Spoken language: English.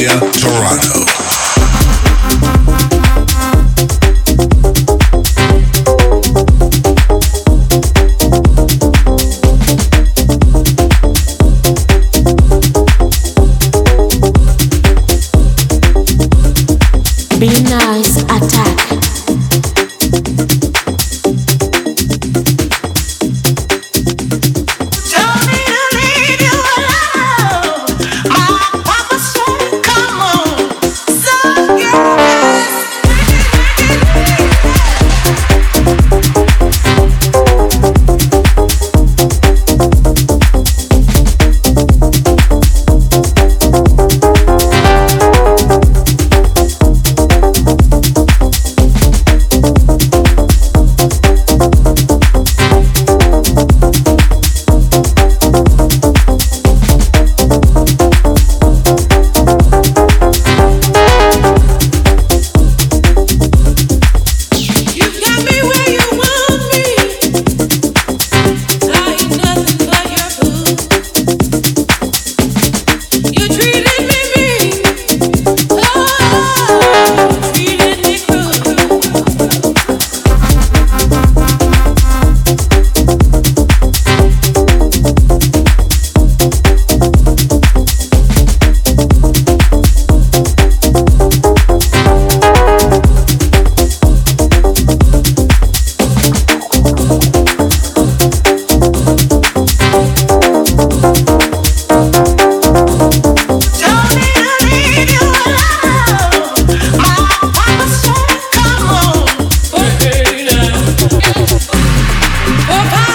Media Toronto. Oh,